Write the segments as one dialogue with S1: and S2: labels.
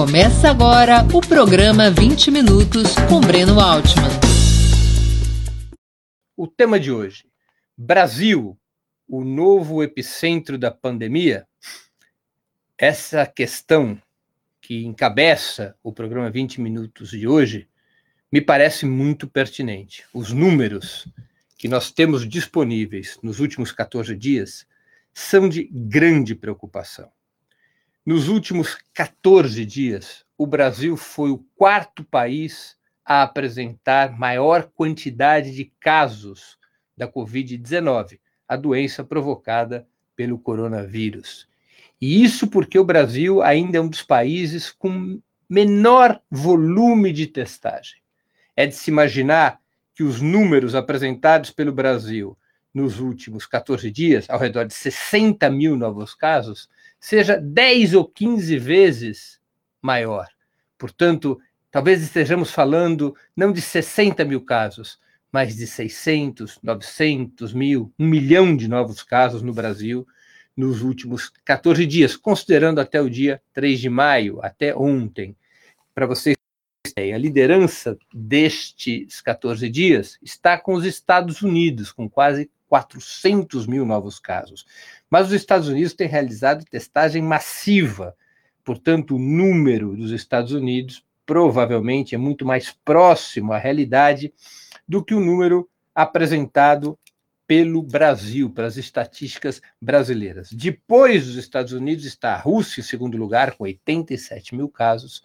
S1: Começa agora o programa 20 Minutos com Breno Altman.
S2: O tema de hoje: Brasil, o novo epicentro da pandemia. Essa questão que encabeça o programa 20 Minutos de hoje me parece muito pertinente. Os números que nós temos disponíveis nos últimos 14 dias são de grande preocupação. Nos últimos 14 dias, o Brasil foi o quarto país a apresentar maior quantidade de casos da Covid-19, a doença provocada pelo coronavírus. E isso porque o Brasil ainda é um dos países com menor volume de testagem. É de se imaginar que os números apresentados pelo Brasil nos últimos 14 dias, ao redor de 60 mil novos casos, seja 10 ou 15 vezes maior. Portanto, talvez estejamos falando não de 60 mil casos, mas de 600, 900 mil, um milhão de novos casos no Brasil nos últimos 14 dias, considerando até o dia 3 de maio, até ontem. Para vocês terem a liderança destes 14 dias está com os Estados Unidos, com quase 400 mil novos casos. Mas os Estados Unidos têm realizado testagem massiva, portanto, o número dos Estados Unidos provavelmente é muito mais próximo à realidade do que o número apresentado pelo Brasil, pelas estatísticas brasileiras. Depois dos Estados Unidos está a Rússia, em segundo lugar, com 87 mil casos,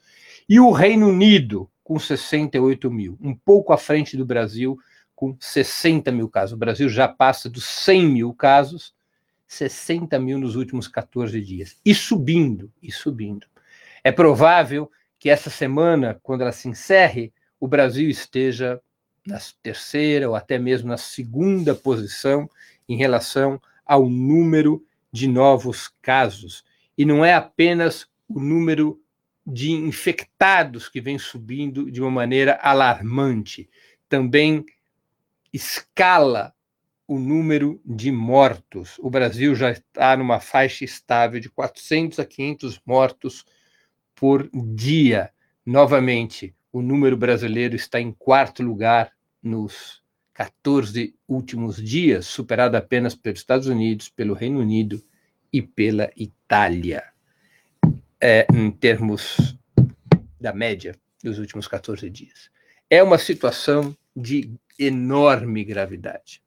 S2: e o Reino Unido, com 68 mil, um pouco à frente do Brasil, com 60 mil casos. O Brasil já passa dos 100 mil casos, 60 mil nos últimos 14 dias. E subindo, e subindo. É provável que essa semana, quando ela se encerre, o Brasil esteja na terceira ou até mesmo na segunda posição em relação ao número de novos casos. E não é apenas o número de infectados que vem subindo de uma maneira alarmante, também escala o número de mortos. O Brasil já está numa faixa estável de 400 a 500 mortos por dia. Novamente, o número brasileiro está em quarto lugar nos 14 últimos dias, superado apenas pelos Estados Unidos, pelo Reino Unido e pela Itália, é, em termos da média dos últimos 14 dias. É uma situação de enorme gravidade.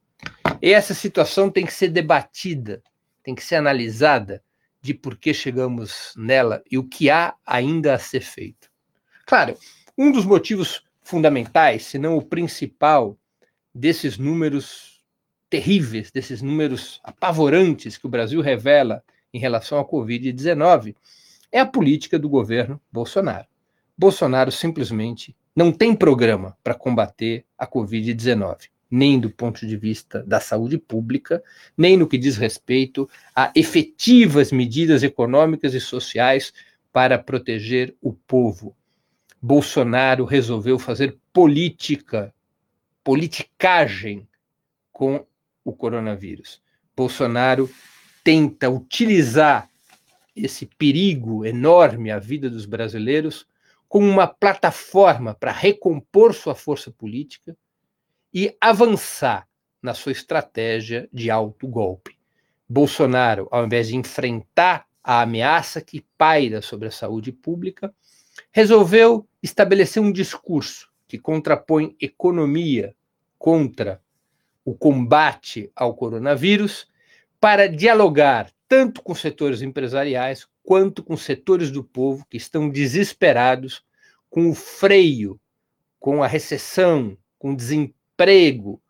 S2: E essa situação tem que ser debatida, tem que ser analisada de por que chegamos nela e o que há ainda a ser feito. Claro, um dos motivos fundamentais, se não o principal, desses números terríveis, desses números apavorantes que o Brasil revela em relação à Covid-19, é a política do governo Bolsonaro. Bolsonaro simplesmente não tem programa para combater a Covid-19, nem do ponto de vista da saúde pública, nem no que diz respeito a efetivas medidas econômicas e sociais para proteger o povo. Bolsonaro resolveu fazer política, politicagem com o coronavírus. Bolsonaro tenta utilizar esse perigo enorme à vida dos brasileiros como uma plataforma para recompor sua força política e avançar na sua estratégia de alto golpe. Bolsonaro, ao invés de enfrentar a ameaça que paira sobre a saúde pública, resolveu estabelecer um discurso que contrapõe economia contra o combate ao coronavírus para dialogar tanto com setores empresariais quanto com setores do povo que estão desesperados com o freio, com a recessão, com o desemprego,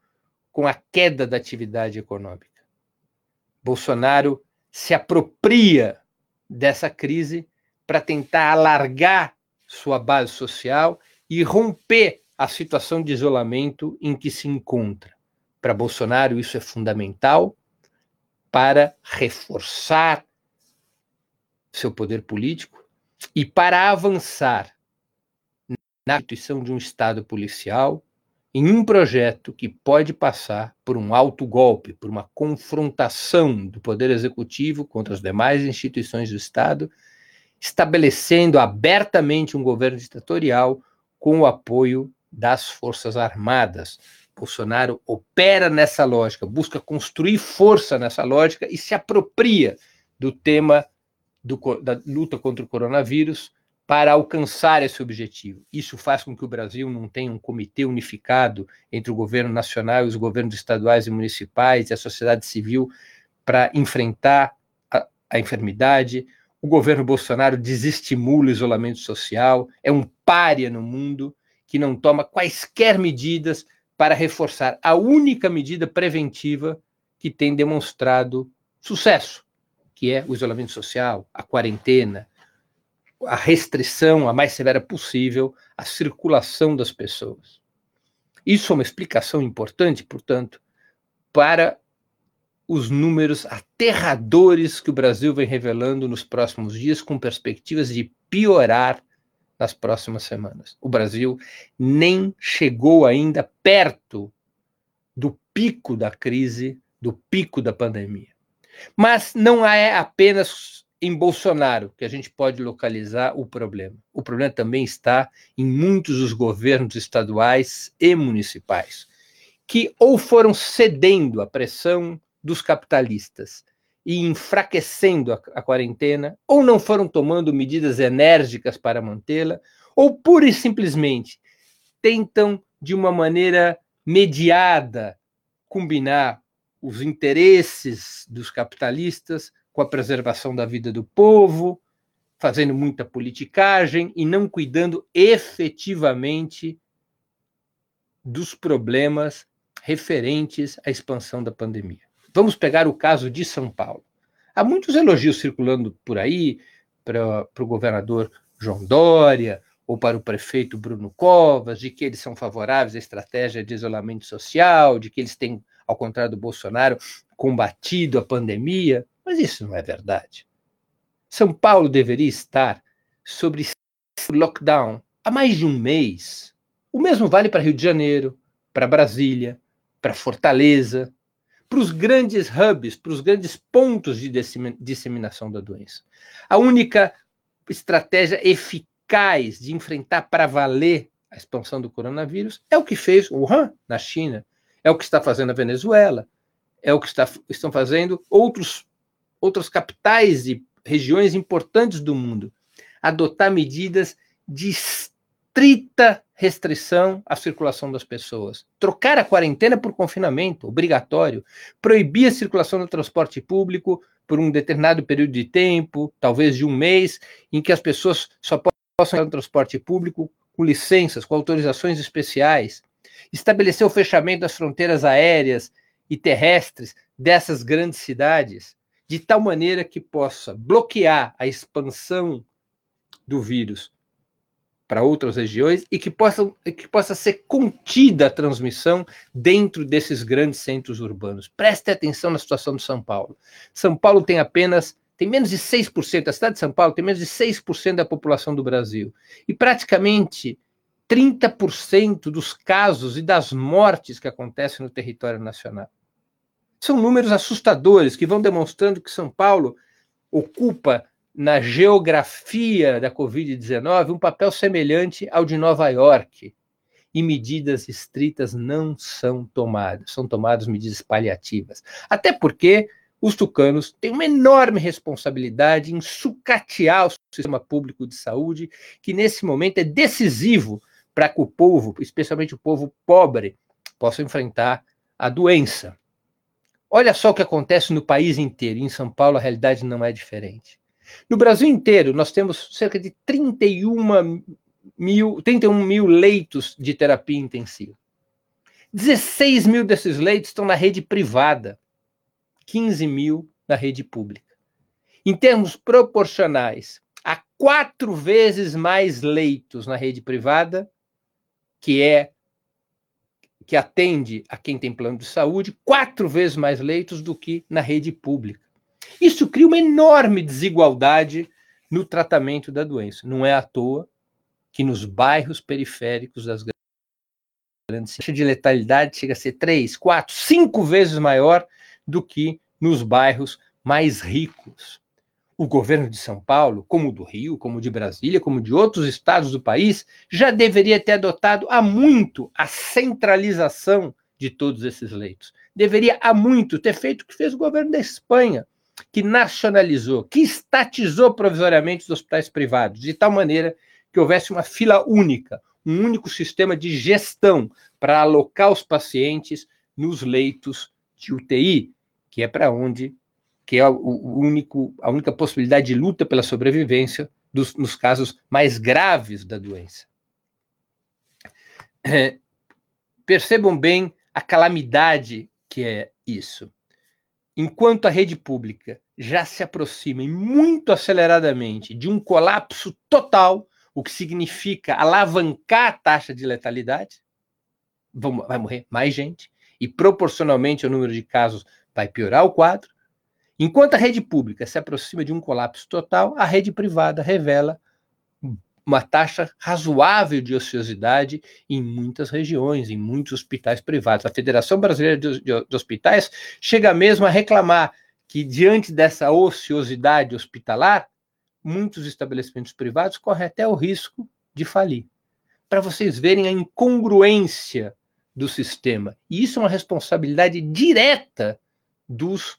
S2: com a queda da atividade econômica. Bolsonaro se apropria dessa crise para tentar alargar sua base social e romper a situação de isolamento em que se encontra. Para Bolsonaro, isso é fundamental para reforçar seu poder político e para avançar na instituição de um Estado policial em um projeto que pode passar por um alto golpe, por uma confrontação do poder executivo contra as demais instituições do Estado estabelecendo abertamente um governo ditatorial com o apoio das Forças Armadas. Bolsonaro opera nessa lógica, busca construir força nessa lógica e se apropria do tema do, da luta contra o coronavírus para alcançar esse objetivo. Isso faz com que o Brasil não tenha um comitê unificado entre o governo nacional e os governos estaduais e municipais e a sociedade civil para enfrentar a, a enfermidade. O governo Bolsonaro desestimula o isolamento social, é um pária no mundo que não toma quaisquer medidas para reforçar a única medida preventiva que tem demonstrado sucesso, que é o isolamento social, a quarentena, a restrição a mais severa possível à circulação das pessoas. Isso é uma explicação importante, portanto, para os números aterradores que o Brasil vem revelando nos próximos dias, com perspectivas de piorar nas próximas semanas. O Brasil nem chegou ainda perto do pico da crise, do pico da pandemia. Mas não é apenas em Bolsonaro que a gente pode localizar o problema. O problema também está em muitos dos governos estaduais e municipais, que ou foram cedendo à pressão dos capitalistas e enfraquecendo a, a quarentena, ou não foram tomando medidas enérgicas para mantê-la, ou pura e simplesmente tentam, de uma maneira mediada, combinar os interesses dos capitalistas com a preservação da vida do povo, fazendo muita politicagem e não cuidando efetivamente dos problemas referentes à expansão da pandemia. Vamos pegar o caso de São Paulo. Há muitos elogios circulando por aí para, o governador João Dória ou para o prefeito Bruno Covas, de que eles são favoráveis à estratégia de isolamento social, de que eles têm, ao contrário do Bolsonaro, combatido a pandemia. Mas isso não é verdade. São Paulo deveria estar sobre lockdown há mais de um mês. O mesmo vale para Rio de Janeiro, para Brasília, para Fortaleza, para os grandes hubs, para os grandes pontos de disseminação da doença. A única estratégia eficaz de enfrentar para valer a expansão do coronavírus é o que fez Wuhan, na China, é o que está fazendo a Venezuela, é o que está, estão fazendo outros outras capitais e regiões importantes do mundo. Adotar medidas de estrita restrição à circulação das pessoas, trocar a quarentena por confinamento obrigatório, proibir a circulação do transporte público por um determinado período de tempo, talvez de um mês, em que as pessoas só possam ir no transporte público com licenças, com autorizações especiais, estabelecer o fechamento das fronteiras aéreas e terrestres dessas grandes cidades, de tal maneira que possa bloquear a expansão do vírus para outras regiões e que possa, que possa ser contida a transmissão dentro desses grandes centros urbanos. Preste atenção na situação de São Paulo. São Paulo tem apenas tem menos de 6%, a cidade de São Paulo tem menos de 6% da população do Brasil. E praticamente 30% dos casos e das mortes que acontecem no território nacional. São números assustadores que vão demonstrando que São Paulo ocupa na geografia da Covid-19 um papel semelhante ao de Nova York. E medidas estritas não são tomadas, são tomadas medidas paliativas. Até porque os tucanos têm uma enorme responsabilidade em sucatear o sistema público de saúde, que nesse momento é decisivo para que o povo, especialmente o povo pobre, possa enfrentar a doença. Olha só o que acontece no país inteiro. Em São Paulo, a realidade não é diferente. No Brasil inteiro, nós temos cerca de 31 mil, 31 mil leitos de terapia intensiva. 16 mil desses leitos estão na rede privada, 15 mil na rede pública. Em termos proporcionais, há quatro vezes mais leitos na rede privada, que é que atende a quem tem plano de saúde, quatro vezes mais leitos do que na rede pública. Isso cria uma enorme desigualdade no tratamento da doença. Não é à toa que nos bairros periféricos das grandes cidades, de letalidade chega a ser três, quatro, cinco vezes maior do que nos bairros mais ricos. o governo de São Paulo, como o do Rio, como o de Brasília, como de outros estados do país, já deveria ter adotado há muito a centralização de todos esses leitos. Deveria há muito ter feito o que fez o governo da Espanha, que nacionalizou, que estatizou provisoriamente os hospitais privados, de tal maneira que houvesse uma fila única, um único sistema de gestão para alocar os pacientes nos leitos de UTI, que é para onde que é o único, a única possibilidade de luta pela sobrevivência dos, nos casos mais graves da doença. É, percebam bem a calamidade que é isso. Enquanto a rede pública já se aproxima muito aceleradamente de um colapso total, o que significa alavancar a taxa de letalidade, vai morrer mais gente, e proporcionalmente ao número de casos vai piorar o quadro. Enquanto a rede pública se aproxima de um colapso total, a rede privada revela uma taxa razoável de ociosidade em muitas regiões, em muitos hospitais privados. A Federação Brasileira de, Hospitais chega mesmo a reclamar que, diante dessa ociosidade hospitalar, muitos estabelecimentos privados correm até o risco de falir. Para vocês verem a incongruência do sistema. E isso é uma responsabilidade direta dos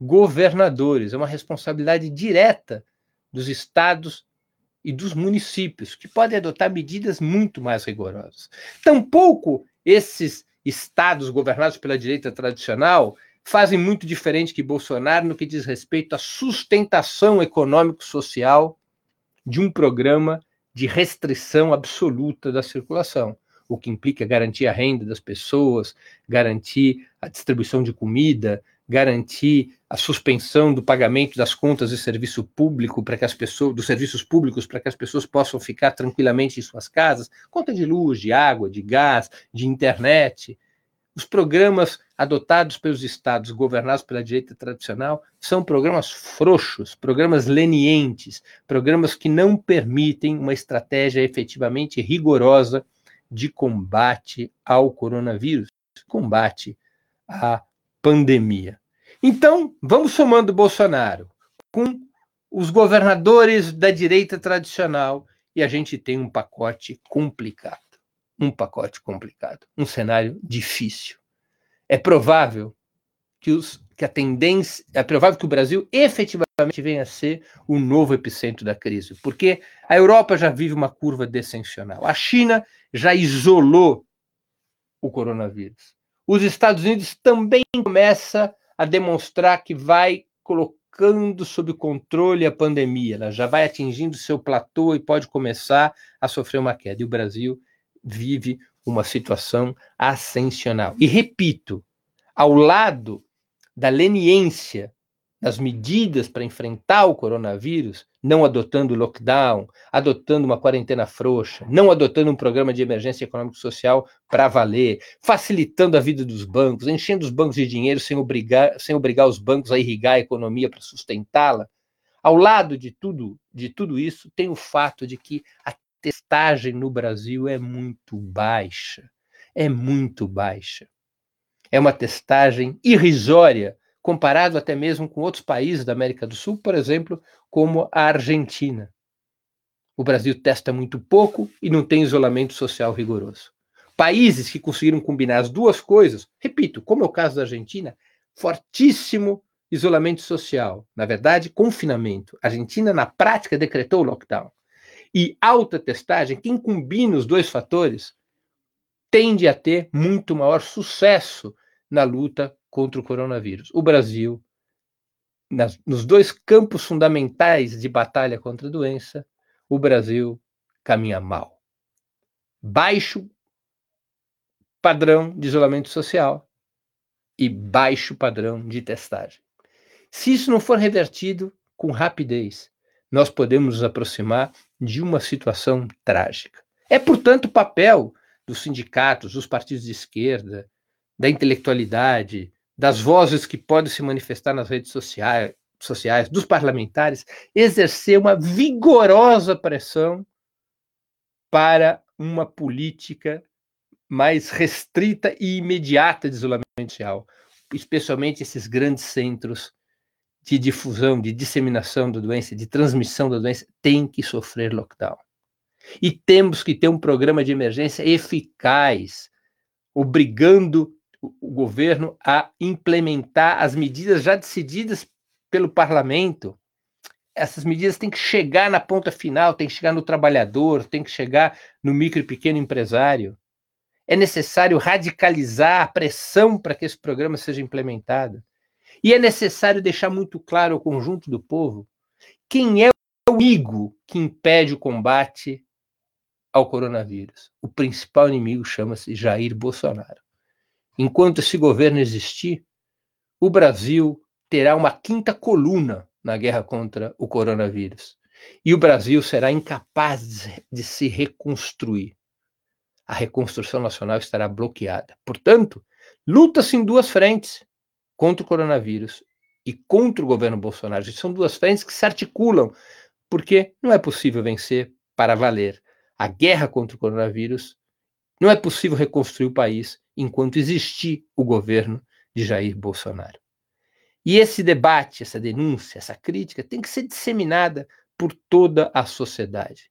S2: governadores, é uma responsabilidade direta dos estados e dos municípios, que podem adotar medidas muito mais rigorosas. Tampouco esses estados governados pela direita tradicional fazem muito diferente que Bolsonaro no que diz respeito à sustentação econômico-social de um programa de restrição absoluta da circulação o que implica garantir a renda das pessoas, garantir a distribuição de comida, garantir a suspensão do pagamento das contas de serviço público para que as pessoas, dos serviços públicos para que as pessoas possam ficar tranquilamente em suas casas, conta de luz, de água, de gás, de internet. Os programas adotados pelos estados governados pela direita tradicional são programas frouxos, programas lenientes, programas que não permitem uma estratégia efetivamente rigorosa de combate ao coronavírus, combate à pandemia. Então, vamos somando Bolsonaro com os governadores da direita tradicional e a gente tem um pacote complicado. Um pacote complicado, um cenário difícil. É provável que, os, que a tendência, é provável que o Brasil efetivamente venha a ser o novo epicentro da crise, porque a Europa já vive uma curva descensional. A China já isolou o coronavírus. Os Estados Unidos também começa a demonstrar que vai colocando sob controle a pandemia, ela já vai atingindo seu platô e pode começar a sofrer uma queda. E o Brasil vive uma situação ascensional. E repito, ao lado da leniência das medidas para enfrentar o coronavírus, não adotando lockdown, adotando uma quarentena frouxa, não adotando um programa de emergência econômico-social para valer, facilitando a vida dos bancos, enchendo os bancos de dinheiro sem obrigar, sem obrigar os bancos a irrigar a economia para sustentá-la. Ao lado de tudo, de tudo isso, tem o fato de que a testagem no Brasil é muito baixa. É muito baixa. É uma testagem irrisória comparado até mesmo com outros países da América do Sul, por exemplo, como a Argentina. O Brasil testa muito pouco e não tem isolamento social rigoroso. Países que conseguiram combinar as duas coisas, repito, como é o caso da Argentina, fortíssimo isolamento social, na verdade, confinamento. A Argentina, na prática, decretou o lockdown. E alta testagem, quem combina os dois fatores, tende a ter muito maior sucesso na luta contra o coronavírus. O Brasil, nas, nos dois campos fundamentais de batalha contra a doença, o Brasil caminha mal. Baixo padrão de isolamento social e baixo padrão de testagem. Se isso não for revertido com rapidez, nós podemos nos aproximar de uma situação trágica. É, portanto, papel dos sindicatos, dos partidos de esquerda, da intelectualidade, das vozes que podem se manifestar nas redes sociais, sociais, dos parlamentares, exercer uma vigorosa pressão para uma política mais restrita e imediata de isolamento social, especialmente esses grandes centros de difusão, de disseminação da doença, de transmissão da doença, tem que sofrer lockdown. E temos que ter um programa de emergência eficaz, obrigando o governo a implementar as medidas já decididas pelo parlamento. Essas medidas têm que chegar na ponta final, têm que chegar no trabalhador, têm que chegar no micro e pequeno empresário. É necessário radicalizar a pressão para que esse programa seja implementado. E é necessário deixar muito claro ao conjunto do povo quem é o inimigo que impede o combate ao coronavírus. O principal inimigo chama-se Jair Bolsonaro. Enquanto esse governo existir, o Brasil terá uma quinta coluna na guerra contra o coronavírus. E o Brasil será incapaz de se reconstruir. A reconstrução nacional estará bloqueada. Portanto, luta-se em duas frentes contra o coronavírus e contra o governo Bolsonaro. São duas frentes que se articulam, porque não é possível vencer para valer a guerra contra o coronavírus. Não é possível reconstruir o país enquanto existir o governo de Jair Bolsonaro. E esse debate, essa denúncia, essa crítica tem que ser disseminada por toda a sociedade.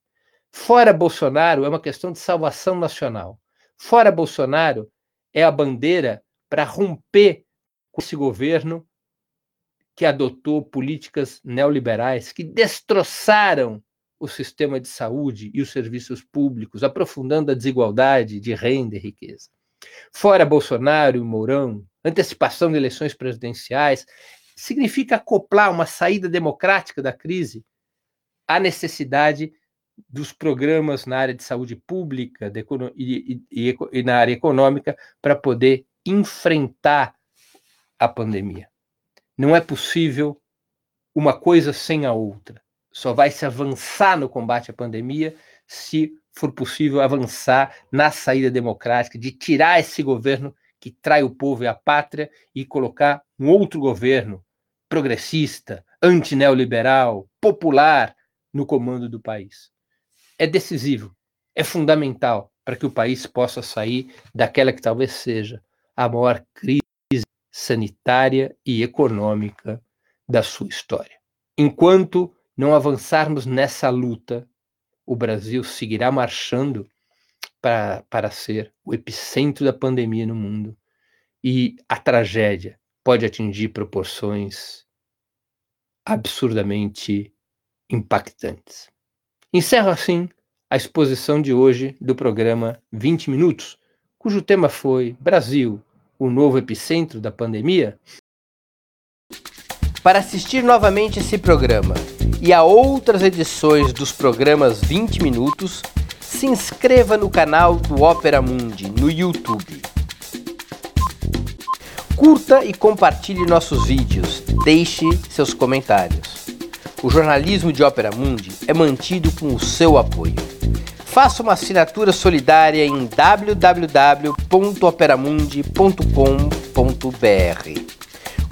S2: Fora Bolsonaro é uma questão de salvação nacional. Fora Bolsonaro é a bandeira para romper com esse governo que adotou políticas neoliberais que destroçaram o sistema de saúde e os serviços públicos, aprofundando a desigualdade de renda e riqueza. Fora Bolsonaro e Mourão, antecipação de eleições presidenciais, significa acoplar uma saída democrática da crise à necessidade dos programas na área de saúde pública de, e, e, e na área econômica para poder enfrentar a pandemia. Não é possível uma coisa sem a outra. Só vai se avançar no combate à pandemia se for possível avançar na saída democrática, de tirar esse governo que trai o povo e a pátria e colocar um outro governo progressista, antineoliberal, popular no comando do país. É decisivo, é fundamental para que o país possa sair daquela que talvez seja a maior crise sanitária e econômica da sua história. Enquanto não avançarmos nessa luta, o Brasil seguirá marchando para, para ser o epicentro da pandemia no mundo e a tragédia pode atingir proporções absurdamente impactantes. Encerro assim a exposição de hoje do programa 20 Minutos, cujo tema foi Brasil, o novo epicentro da pandemia? Para assistir novamente esse programa e a outras edições dos programas 20 Minutos, se inscreva no canal do Opera Mundi no YouTube. Curta e compartilhe nossos vídeos, deixe seus comentários. O jornalismo de Opera Mundi é mantido com o seu apoio. Faça uma assinatura solidária em www.operamundi.com.br.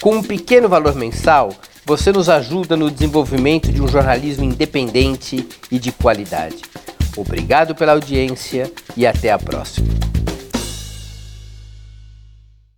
S2: Com um pequeno valor mensal, você nos ajuda no desenvolvimento de um jornalismo independente e de qualidade. Obrigado pela audiência e até a próxima.